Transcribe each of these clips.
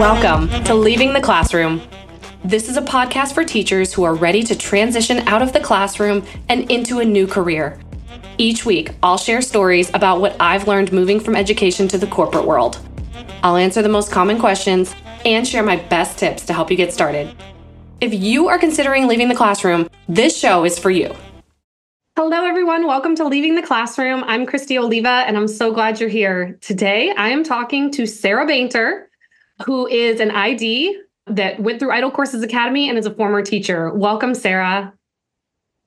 Welcome to Leaving the Classroom. This is a podcast for teachers who are ready to transition out of the classroom and into a new career. Each week, I'll share stories about what I've learned moving from education to the corporate world. I'll answer the most common questions and share my best tips to help you get started. If you are considering leaving the classroom, this show is for you. Hello, everyone. Welcome to Leaving the Classroom. I'm Christy Oliva, and I'm so glad you're here. Today, I am talking to Sarah Bainter, who is an ID that went through IDOL Courses Academy and is a former teacher. Welcome, Sarah.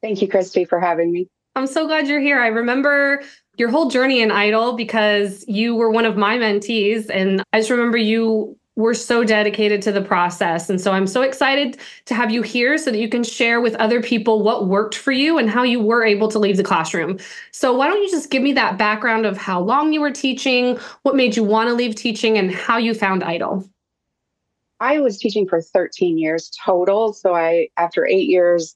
Thank you, Christy, for having me. I'm so glad you're here. I remember your whole journey in IDOL because you were one of my mentees. And I just remember you were so dedicated to the process. And so I'm so excited to have you here so that you can share with other people what worked for you and how you were able to leave the classroom. So, why don't you just give me that background of how long you were teaching, what made you want to leave teaching, and how you found IDOL? I was teaching for 13 years total. So, I, after eight years,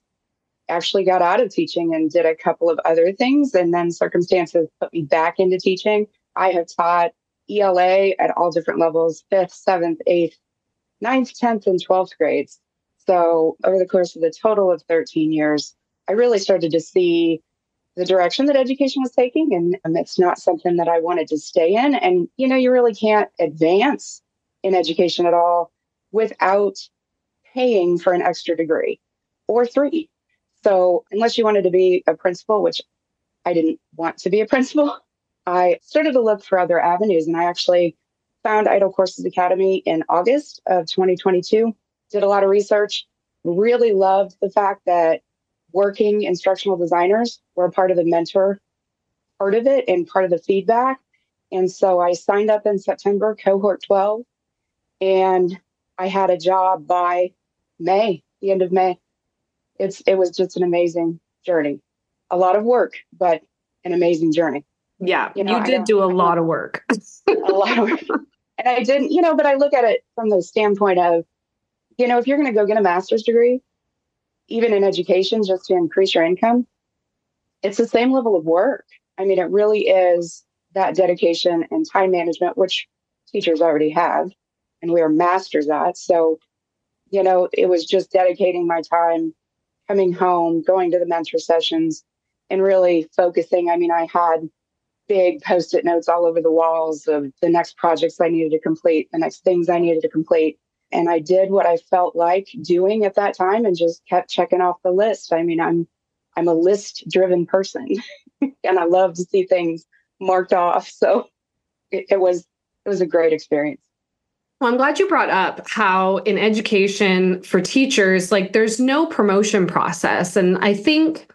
actually got out of teaching and did a couple of other things. And then circumstances put me back into teaching. I have taught ELA at all different levels fifth, seventh, eighth, ninth, 10th, and 12th grades. So, over the course of the total of 13 years, I really started to see the direction that education was taking. And, and it's not something that I wanted to stay in. And, you know, you really can't advance in education at all without paying for an extra degree or three. So, unless you wanted to be a principal, which I didn't want to be a principal, I started to look for other avenues. And I actually found Idol Courses Academy in August of 2022, did a lot of research, really loved the fact that working instructional designers were part of the mentor part of it and part of the feedback. And so I signed up in September, cohort 12, and I had a job by May, the end of May it's it was just an amazing journey. A lot of work, but an amazing journey. Yeah, you, know, you did do a lot of work. a lot of work. And I didn't, you know, but I look at it from the standpoint of, you know, if you're going to go get a master's degree, even in education, just to increase your income, it's the same level of work. I mean, it really is that dedication and time management, which teachers already have, and we are masters at. So, you know, it was just dedicating my time coming home, going to the mentor sessions, and really focusing. I mean, I had big post it notes all over the walls of the next projects I needed to complete, the next things I needed to complete. And I did what I felt like doing at that time and just kept checking off the list. I mean, I'm I'm a list driven person and I love to see things marked off. So it, it was it was a great experience. Well, I'm glad you brought up how in education for teachers, like there's no promotion process. And I think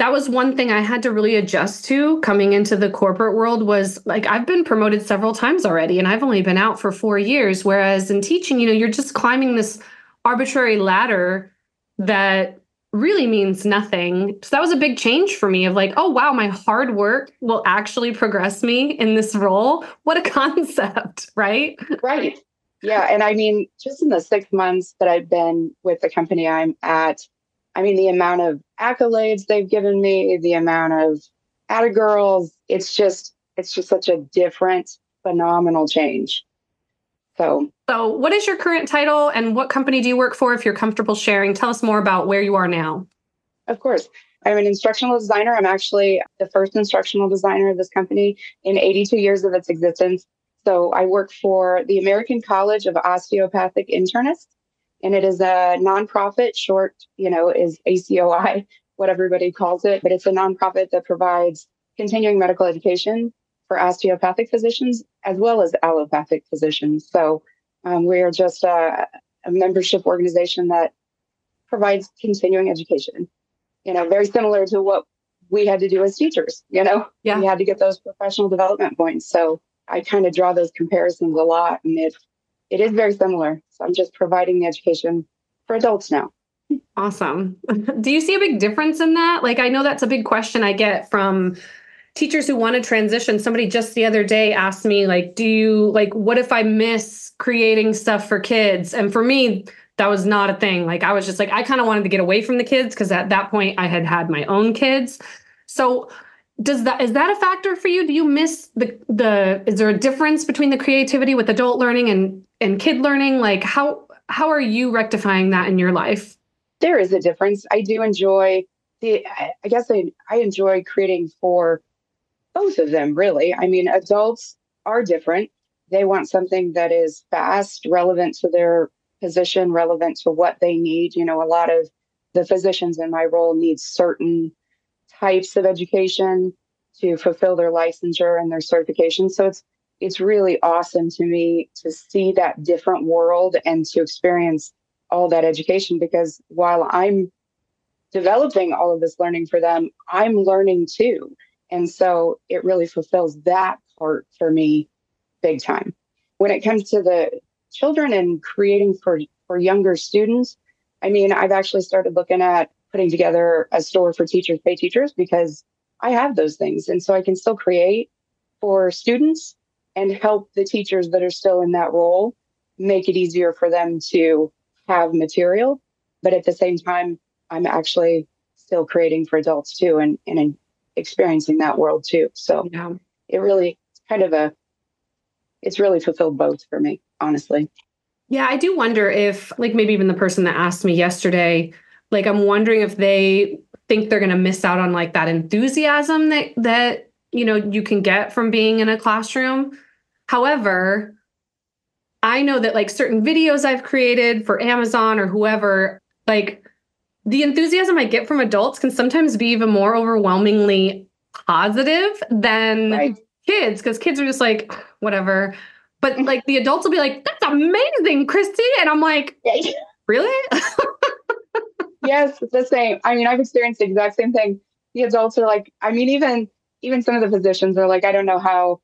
that was one thing I had to really adjust to coming into the corporate world was like I've been promoted several times already and I've only been out for 4 years whereas in teaching, you know, you're just climbing this arbitrary ladder that really means nothing. So that was a big change for me of like, oh wow, my hard work will actually progress me in this role. What a concept, right? Right. Yeah. And I mean, just in the six months that I've been with the company I'm at, I mean, the amount of accolades they've given me, the amount of Atta girls, it's just, it's just such a different, phenomenal change. So, so what is your current title and what company do you work for? If you're comfortable sharing, tell us more about where you are now. Of course. I'm an instructional designer. I'm actually the first instructional designer of this company in 82 years of its existence. So I work for the American College of Osteopathic Internists, and it is a nonprofit. Short, you know, is ACOI, what everybody calls it, but it's a nonprofit that provides continuing medical education for osteopathic physicians as well as allopathic physicians. So um, we are just a, a membership organization that provides continuing education. You know, very similar to what we had to do as teachers. You know, yeah. we had to get those professional development points. So I kind of draw those comparisons a lot, and it it is very similar. So I'm just providing the education for adults now. Awesome. Do you see a big difference in that? Like, I know that's a big question I get from teachers who want to transition. Somebody just the other day asked me, like, do you like what if I miss creating stuff for kids? And for me, that was not a thing. Like, I was just like, I kind of wanted to get away from the kids because at that point I had had my own kids. So does that is that a factor for you? Do you miss the the is there a difference between the creativity with adult learning and and kid learning? Like how how are you rectifying that in your life? There is a difference. I do enjoy the I guess I, I enjoy creating for both of them really. I mean adults are different. They want something that is fast, relevant to their position, relevant to what they need. You know, a lot of the physicians in my role need certain types of education to fulfill their licensure and their certification. So it's it's really awesome to me to see that different world and to experience all that education because while I'm developing all of this learning for them, I'm learning too. And so it really fulfills that part for me big time. When it comes to the children and creating for, for younger students, I mean, I've actually started looking at putting together a store for teachers pay teachers because I have those things. And so I can still create for students and help the teachers that are still in that role make it easier for them to have material. But at the same time, I'm actually still creating for adults too and, and experiencing that world too. So yeah. it really it's kind of a it's really fulfilled both for me, honestly. Yeah, I do wonder if like maybe even the person that asked me yesterday like i'm wondering if they think they're going to miss out on like that enthusiasm that that you know you can get from being in a classroom. However i know that like certain videos i've created for amazon or whoever like the enthusiasm i get from adults can sometimes be even more overwhelmingly positive than right. kids because kids are just like whatever. But like the adults will be like that's amazing christy and i'm like really yes, it's the same. I mean, I've experienced the exact same thing. The adults are like, I mean, even even some of the physicians are like, I don't know how,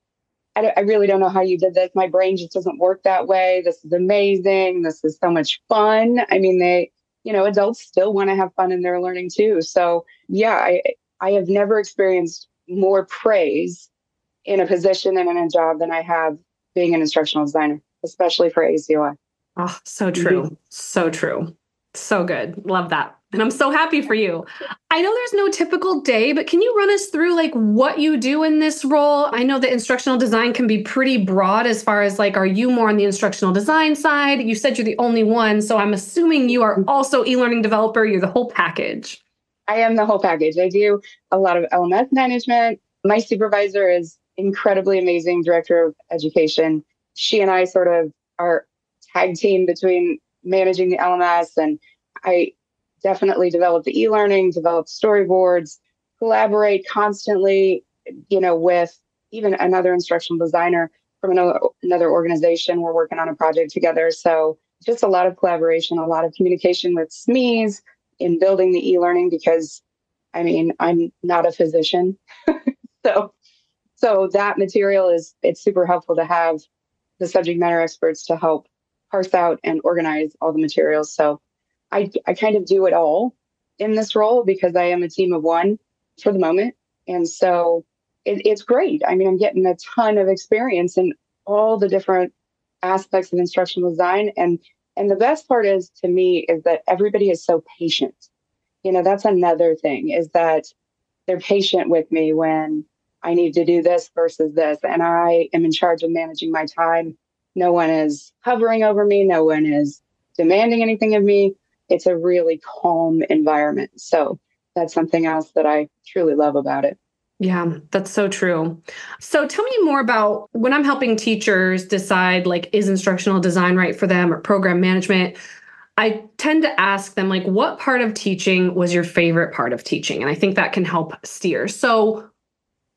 I, I really don't know how you did this. My brain just doesn't work that way. This is amazing. This is so much fun. I mean, they, you know, adults still want to have fun in their learning too. So yeah, I I have never experienced more praise in a position and in a job than I have being an instructional designer, especially for ACOI. Oh, so true. Mm-hmm. So true. So good. Love that. And I'm so happy for you. I know there's no typical day, but can you run us through like what you do in this role? I know that instructional design can be pretty broad as far as like, are you more on the instructional design side? You said you're the only one. So I'm assuming you are mm-hmm. also e learning developer. You're the whole package. I am the whole package. I do a lot of LMS management. My supervisor is incredibly amazing director of education. She and I sort of are tag team between managing the LMS and I definitely develop the e-learning, develop storyboards, collaborate constantly, you know, with even another instructional designer from another, another organization. We're working on a project together. So just a lot of collaboration, a lot of communication with SMEs in building the e-learning because I mean, I'm not a physician. so so that material is it's super helpful to have the subject matter experts to help parse out and organize all the materials. So I, I kind of do it all in this role because I am a team of one for the moment. And so it, it's great. I mean, I'm getting a ton of experience in all the different aspects of instructional design. And and the best part is to me is that everybody is so patient. You know, that's another thing is that they're patient with me when I need to do this versus this. And I am in charge of managing my time no one is hovering over me. No one is demanding anything of me. It's a really calm environment. So that's something else that I truly love about it. Yeah, that's so true. So tell me more about when I'm helping teachers decide like is instructional design right for them or program management. I tend to ask them like what part of teaching was your favorite part of teaching and I think that can help steer. So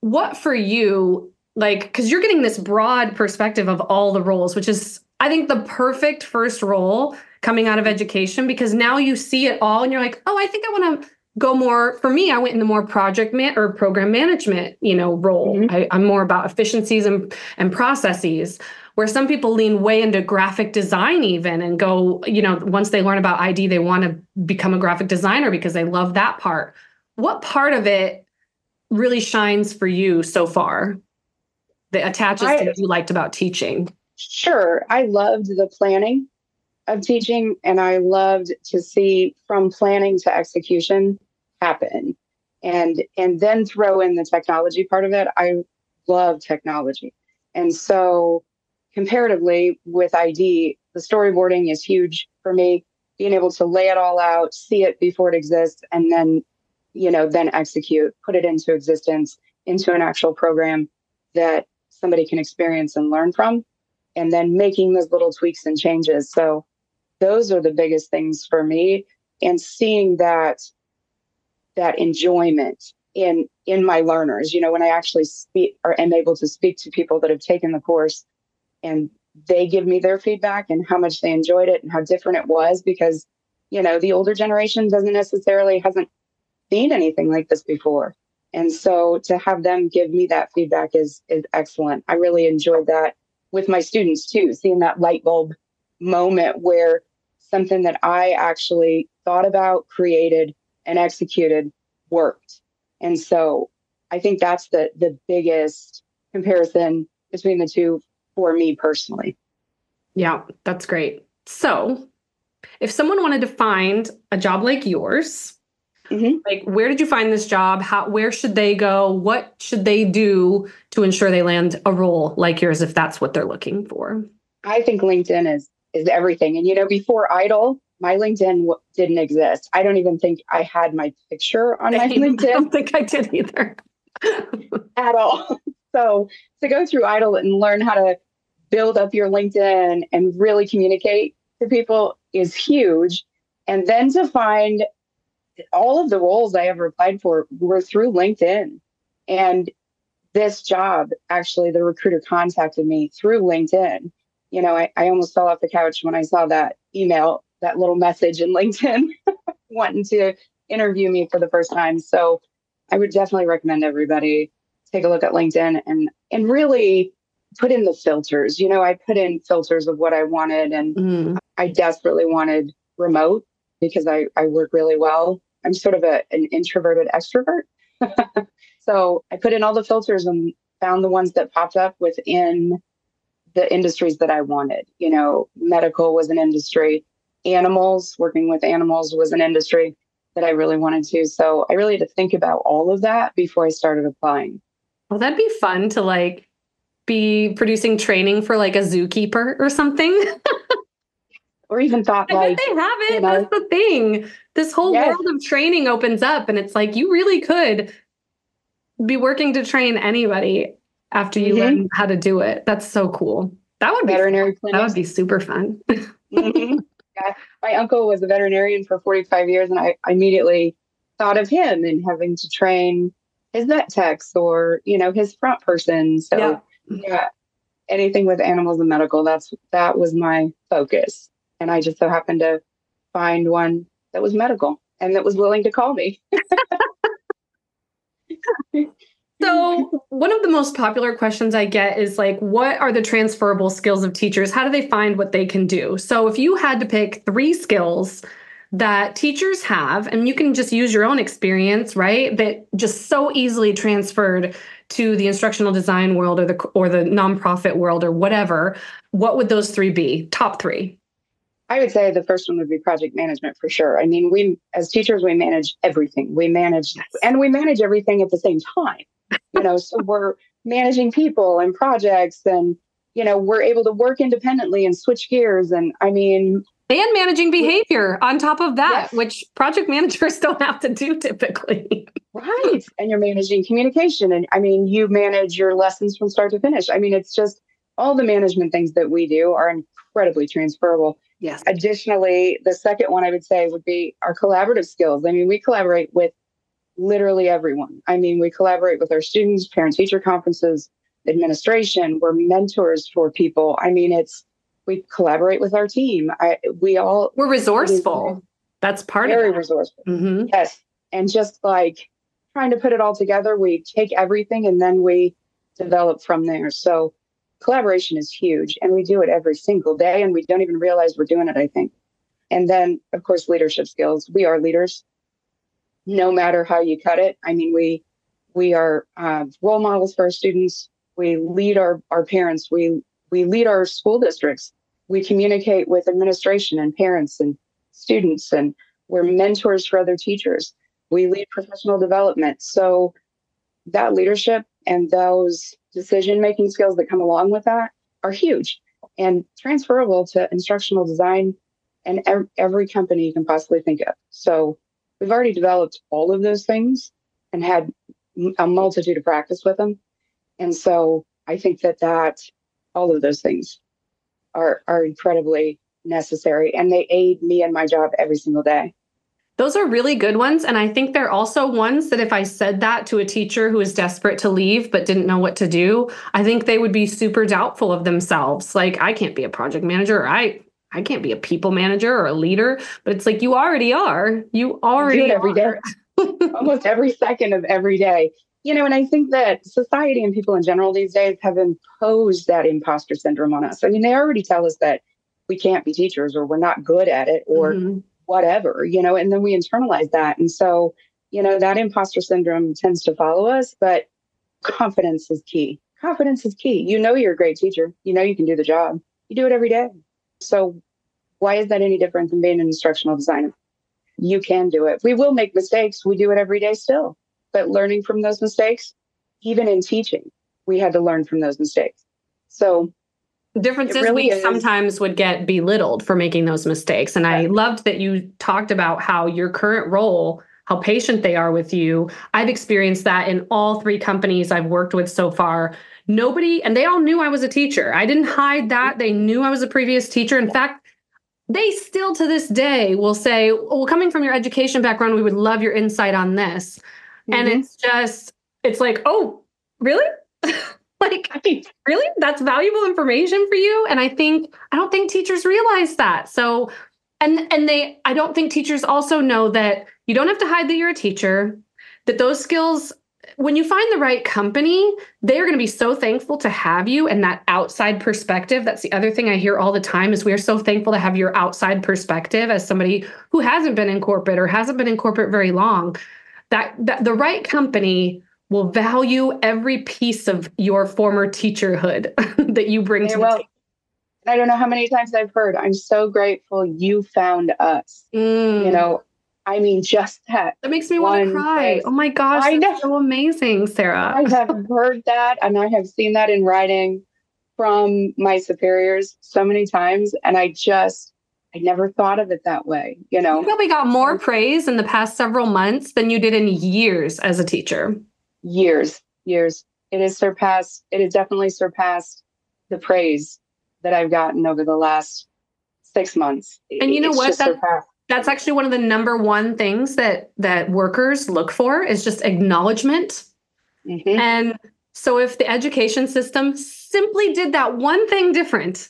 what for you like because you're getting this broad perspective of all the roles which is i think the perfect first role coming out of education because now you see it all and you're like oh i think i want to go more for me i went in the more project man or program management you know role. Mm-hmm. I, i'm more about efficiencies and, and processes where some people lean way into graphic design even and go you know once they learn about id they want to become a graphic designer because they love that part. What part of it really shines for you so far that attaches I, to what you liked about teaching? Sure. I loved the planning of teaching, and I loved to see from planning to execution happen. and and then throw in the technology part of it. I love technology. And so comparatively with ID, the storyboarding is huge for me. Being able to lay it all out, see it before it exists, and then, you know, then execute, put it into existence, into an actual program that somebody can experience and learn from, and then making those little tweaks and changes. So those are the biggest things for me. And seeing that that enjoyment in in my learners you know when i actually speak or am able to speak to people that have taken the course and they give me their feedback and how much they enjoyed it and how different it was because you know the older generation doesn't necessarily hasn't seen anything like this before and so to have them give me that feedback is is excellent i really enjoyed that with my students too seeing that light bulb moment where something that i actually thought about created and executed worked and so I think that's the the biggest comparison between the two for me personally. Yeah, that's great. So, if someone wanted to find a job like yours, mm-hmm. like where did you find this job? How where should they go? What should they do to ensure they land a role like yours if that's what they're looking for? I think LinkedIn is is everything. And you know, before Idol, my LinkedIn w- didn't exist. I don't even think I had my picture on my LinkedIn. I don't think I did either at all. So to go through Idol and learn how to build up your LinkedIn and really communicate to people is huge. And then to find all of the roles I ever applied for were through LinkedIn. And this job, actually, the recruiter contacted me through LinkedIn. You know, I, I almost fell off the couch when I saw that email that little message in LinkedIn wanting to interview me for the first time. So I would definitely recommend everybody take a look at LinkedIn and and really put in the filters. You know, I put in filters of what I wanted and mm. I desperately wanted remote because I, I work really well. I'm sort of a, an introverted extrovert. so I put in all the filters and found the ones that popped up within the industries that I wanted. You know, medical was an industry, animals, working with animals was an industry that I really wanted to. So I really had to think about all of that before I started applying. Well, that'd be fun to like be producing training for like a zookeeper or something. or even thought I like they have it. You know, That's the thing. This whole yes. world of training opens up, and it's like you really could be working to train anybody after you mm-hmm. learn how to do it. That's so cool. That would be veterinary. That would be super fun. mm-hmm my uncle was a veterinarian for 45 years, and I, I immediately thought of him and having to train his vet techs or you know his front person. So yeah. yeah, anything with animals and medical. That's that was my focus, and I just so happened to find one that was medical and that was willing to call me. So, one of the most popular questions I get is like, what are the transferable skills of teachers? How do they find what they can do? So, if you had to pick three skills that teachers have, and you can just use your own experience, right? That just so easily transferred to the instructional design world or the or the nonprofit world or whatever, what would those three be? Top three. I would say the first one would be project management for sure. I mean, we as teachers we manage everything. We manage and we manage everything at the same time you know, so we're managing people and projects and, you know, we're able to work independently and switch gears. And I mean, and managing behavior on top of that, yes. which project managers don't have to do typically. right. And you're managing communication. And I mean, you manage your lessons from start to finish. I mean, it's just all the management things that we do are incredibly transferable. Yes. Additionally, the second one I would say would be our collaborative skills. I mean, we collaborate with literally everyone. I mean, we collaborate with our students, parent teacher conferences, administration. We're mentors for people. I mean, it's we collaborate with our team. I we all we're resourceful. That's part very of very resourceful. Mm-hmm. Yes, and just like trying to put it all together, we take everything and then we develop from there. So collaboration is huge, and we do it every single day, and we don't even realize we're doing it. I think. And then, of course, leadership skills. We are leaders no matter how you cut it. I mean, we we are uh, role models for our students. We lead our our parents. We we lead our school districts. We communicate with administration and parents and students, and we're mentors for other teachers. We lead professional development. So that leadership and those decision making skills that come along with that are huge and transferable to instructional design and every company you can possibly think of. So we've already developed all of those things and had a multitude of practice with them. And so I think that that all of those things are are incredibly necessary and they aid me in my job every single day. Those are really good ones. And I think they're also ones that if I said that to a teacher who is desperate to leave but didn't know what to do, I think they would be super doubtful of themselves. Like, I can't be a project manager. I I can't be a people manager or a leader, but it's like you already are. You already do every day. Almost every second of every day. You know, and I think that society and people in general these days have imposed that imposter syndrome on us. I mean, they already tell us that we can't be teachers or we're not good at it or mm-hmm. Whatever, you know, and then we internalize that. And so, you know, that imposter syndrome tends to follow us, but confidence is key. Confidence is key. You know, you're a great teacher. You know, you can do the job. You do it every day. So, why is that any different than being an instructional designer? You can do it. We will make mistakes. We do it every day still. But learning from those mistakes, even in teaching, we had to learn from those mistakes. So, difference is really we is. sometimes would get belittled for making those mistakes. And I loved that you talked about how your current role, how patient they are with you. I've experienced that in all three companies I've worked with so far. Nobody, and they all knew I was a teacher. I didn't hide that. They knew I was a previous teacher. In fact, they still to this day will say, Well, coming from your education background, we would love your insight on this. Mm-hmm. And it's just, it's like, Oh, really? like really? That's valuable information for you? And i think i don't think teachers realize that. So and and they i don't think teachers also know that you don't have to hide that you're a teacher that those skills when you find the right company they are going to be so thankful to have you and that outside perspective. That's the other thing i hear all the time is we are so thankful to have your outside perspective as somebody who hasn't been in corporate or hasn't been in corporate very long that, that the right company will value every piece of your former teacherhood that you bring to well. the table. I don't know how many times I've heard, I'm so grateful you found us. Mm. You know, I mean, just that. That makes me want to cry. Oh my gosh, I know. so amazing, Sarah. I have heard that and I have seen that in writing from my superiors so many times. And I just, I never thought of it that way. You know, you probably got more praise in the past several months than you did in years as a teacher years, years. It has surpassed, it has definitely surpassed the praise that I've gotten over the last six months. And you know it's what? That, that's actually one of the number one things that that workers look for is just acknowledgment. Mm-hmm. And so if the education system simply did that one thing different,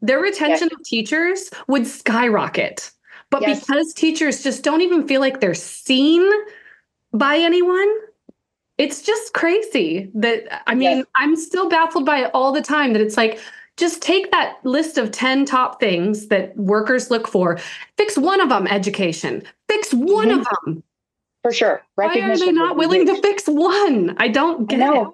their retention yes. of teachers would skyrocket. But yes. because teachers just don't even feel like they're seen by anyone, it's just crazy that I mean, yes. I'm still baffled by it all the time that it's like just take that list of 10 top things that workers look for, fix one of them education, fix one mm-hmm. of them. For sure. Why are they not willing to fix one? I don't get I it.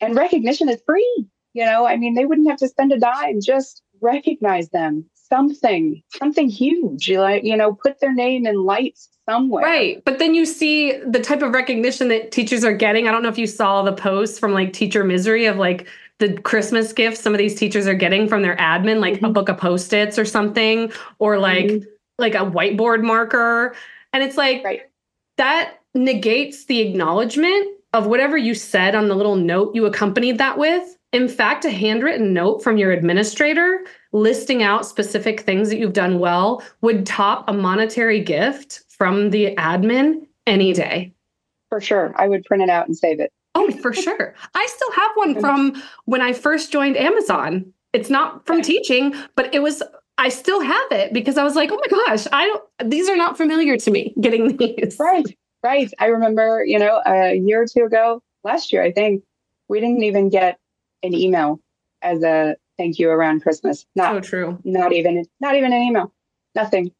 And recognition is free. You know, I mean, they wouldn't have to spend a dime, just recognize them. Something, something huge. Like, you know, put their name in lights somewhere. Right. But then you see the type of recognition that teachers are getting. I don't know if you saw the posts from like Teacher Misery of like the Christmas gifts some of these teachers are getting from their admin, like mm-hmm. a book of post-its or something, or like mm-hmm. like a whiteboard marker. And it's like right. that negates the acknowledgement of whatever you said on the little note you accompanied that with. In fact, a handwritten note from your administrator listing out specific things that you've done well would top a monetary gift from the admin any day. For sure. I would print it out and save it. Oh, for sure. I still have one from when I first joined Amazon. It's not from teaching, but it was I still have it because I was like, "Oh my gosh, I don't these are not familiar to me getting these." Right. Right. I remember, you know, a year or two ago, last year I think, we didn't even get an email as a thank you around Christmas. Not so true. Not even not even an email. Nothing.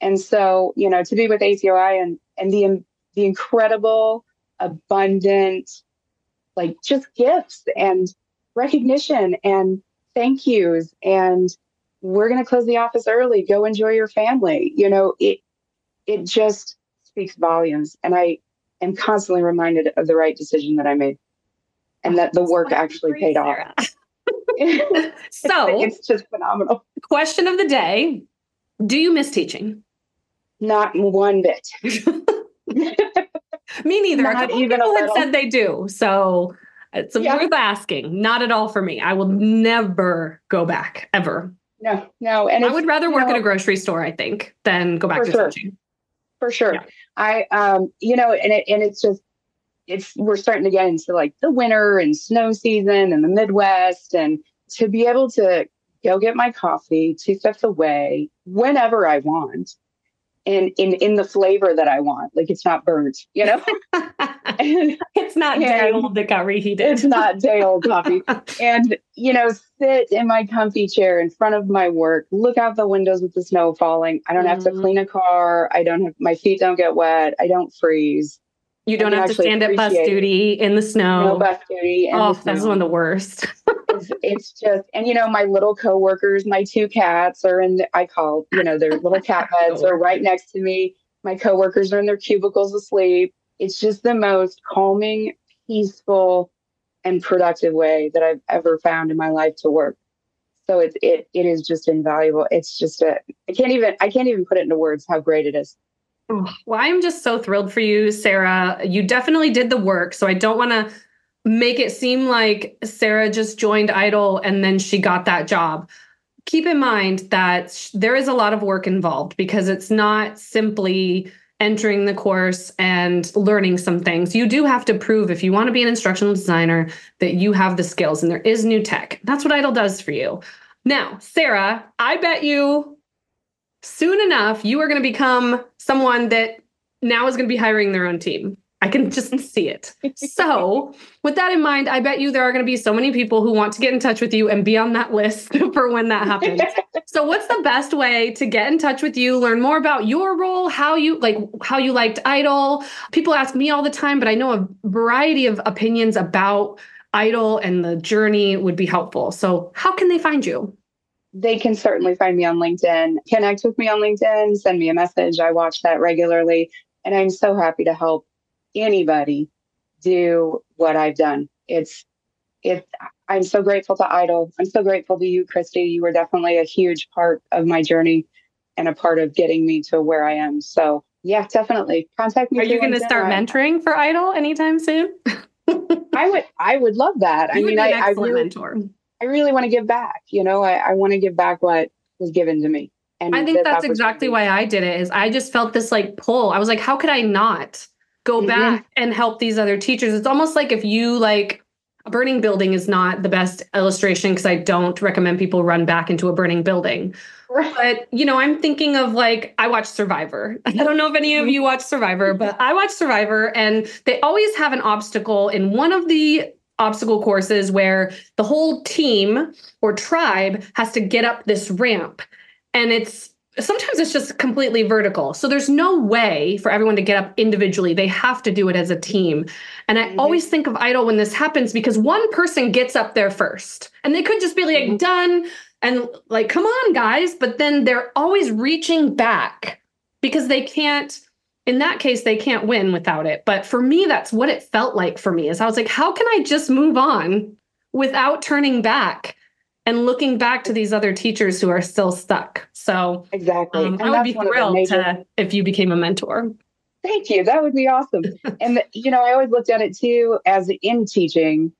And so, you know, to be with ACOI and and the the incredible, abundant, like just gifts and recognition and thank yous and we're going to close the office early. Go enjoy your family. You know, it it just speaks volumes. And I am constantly reminded of the right decision that I made and that the work actually paid off. so it's just phenomenal. Question of the day Do you miss teaching? Not one bit. me neither. Not a couple even people had said they do. So it's yeah. worth asking. Not at all for me. I will never go back ever. No, no. And I would rather work know, at a grocery store, I think, than go back to sure. teaching. For sure. Yeah. I um, you know, and it and it's just it's we're starting to get into like the winter and snow season and the Midwest and to be able to go get my coffee two steps away whenever I want and in in the flavor that I want. Like it's not burnt, you know. it's not day old that got reheated. It's not day old coffee. and you know, sit in my comfy chair in front of my work, look out the windows with the snow falling. I don't mm-hmm. have to mm-hmm. clean a car. I don't have my feet don't get wet. I don't freeze. You don't have to stand at bus duty in the snow. No bus duty. oh, that's one of the worst. it's, it's, just, and you know, my little coworkers, my two cats are in, the, I call, you know, their little cat beds are right next to me. My coworkers are in their cubicles asleep. It's just the most calming, peaceful, and productive way that I've ever found in my life to work. So it, it, it is just invaluable. It's just a, I can't even, I can't even put it into words how great it is. Well, I'm just so thrilled for you, Sarah. You definitely did the work. So I don't want to make it seem like Sarah just joined IDOL and then she got that job. Keep in mind that there is a lot of work involved because it's not simply entering the course and learning some things. You do have to prove if you want to be an instructional designer that you have the skills and there is new tech. That's what IDOL does for you. Now, Sarah, I bet you soon enough, you are going to become someone that now is going to be hiring their own team. I can just see it. So, with that in mind, I bet you there are going to be so many people who want to get in touch with you and be on that list for when that happens. so, what's the best way to get in touch with you, learn more about your role, how you like how you liked IDOL? People ask me all the time, but I know a variety of opinions about IDOL and the journey would be helpful. So, how can they find you? They can certainly find me on LinkedIn, connect with me on LinkedIn, send me a message. I watch that regularly. And I'm so happy to help anybody do what I've done. It's, it, I'm so grateful to IDOL. I'm so grateful to you, Christy. You were definitely a huge part of my journey and a part of getting me to where I am. So, yeah, definitely contact me. Are you going to start mentoring for IDOL anytime soon? I would, I would love that. You I mean, I, I really, mentor. I really want to give back. You know, I, I want to give back what was given to me. And I think that's exactly why I did it. Is I just felt this like pull. I was like, how could I not go mm-hmm. back and help these other teachers? It's almost like if you like a burning building is not the best illustration because I don't recommend people run back into a burning building. Right. But you know, I'm thinking of like I watch Survivor. I don't know if any of you watch Survivor, but I watch Survivor and they always have an obstacle in one of the obstacle courses where the whole team or tribe has to get up this ramp. And it's sometimes it's just completely vertical. So there's no way for everyone to get up individually. They have to do it as a team. And i mm-hmm. always think of IDOL when this happens because one person gets up there first. And they could just be like mm-hmm. done. And like come on guys. But then they're always reaching back because they can't in that case they can't win without it. But for me that's what it felt like for me is i was like how can i just move on without turning back and looking back to these other teachers who are still stuck? So exactly. um, i would be thrilled major... to if you became a mentor. Thank you. That would be awesome. And you know i always looked at it too as in teaching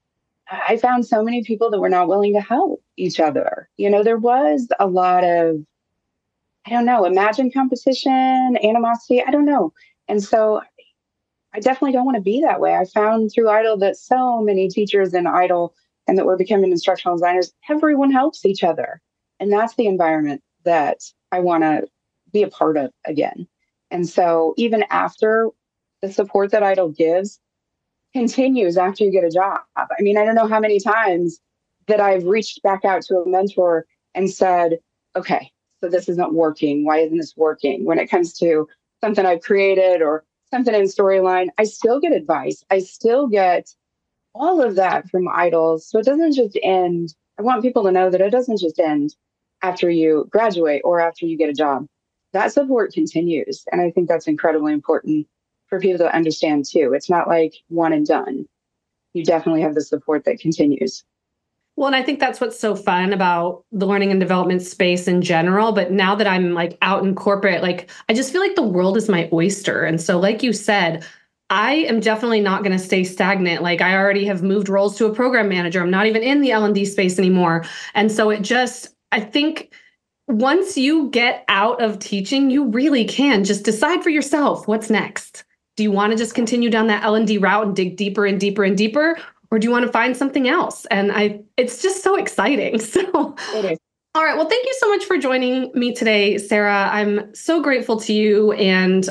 i found so many people that were not willing to help each other. You know there was a lot of I don't know, imagine competition, animosity. I don't know. And so I definitely don't want to be that way. I found through IDOL that so many teachers in IDOL and that we're becoming instructional designers, everyone helps each other. And that's the environment that I want to be a part of again. And so even after the support that IDOL gives continues after you get a job. I mean, I don't know how many times that I've reached back out to a mentor and said, okay, so this isn't working. Why isn't this working? When it comes to something I've created or something in storyline, I still get advice. I still get all of that from IDOLs. So it doesn't just end. I want people to know that it doesn't just end after you graduate or after you get a job. that support continues. And I think that's incredibly important for people to understand too. It's not like one and done. You definitely have the support that continues. Well, and I think that's what's so fun about the learning and development space in general. But now that I'm like out in corporate, like I just feel like the world is my oyster. And so, like you said, I am definitely not going to stay stagnant. Like I already have moved roles to a program manager. I'm not even in the L&D space anymore. And so it just I think once you get out of teaching, you really can just decide for yourself what's next. Do you want to just continue down that L&D route and dig deeper and deeper and deeper or do you want to find something else? And I it's just so exciting. So all right. Well, thank you so much for joining me today, Sarah. I'm so grateful to you and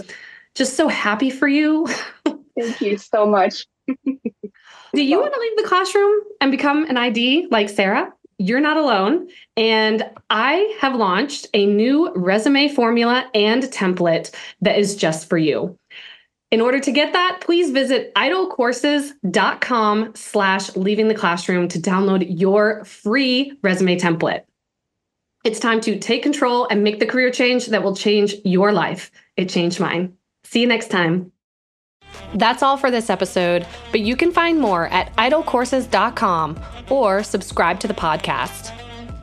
just so happy for you. Thank you so much. Do you want to leave the classroom and become an ID like Sarah? You're not alone. And I have launched a new resume formula and template that is just for you. In order to get that, please visit idolcourses.com slash leaving the classroom to download your free resume template. It's time to take control and make the career change that will change your life. It changed mine. See you next time. That's all for this episode, but you can find more at idolcourses.com or subscribe to the podcast.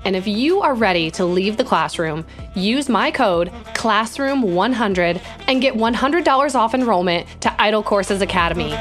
And if you are ready to leave the classroom, use my code CLASSROOM100 and get $100 off enrollment to Idol Courses Academy.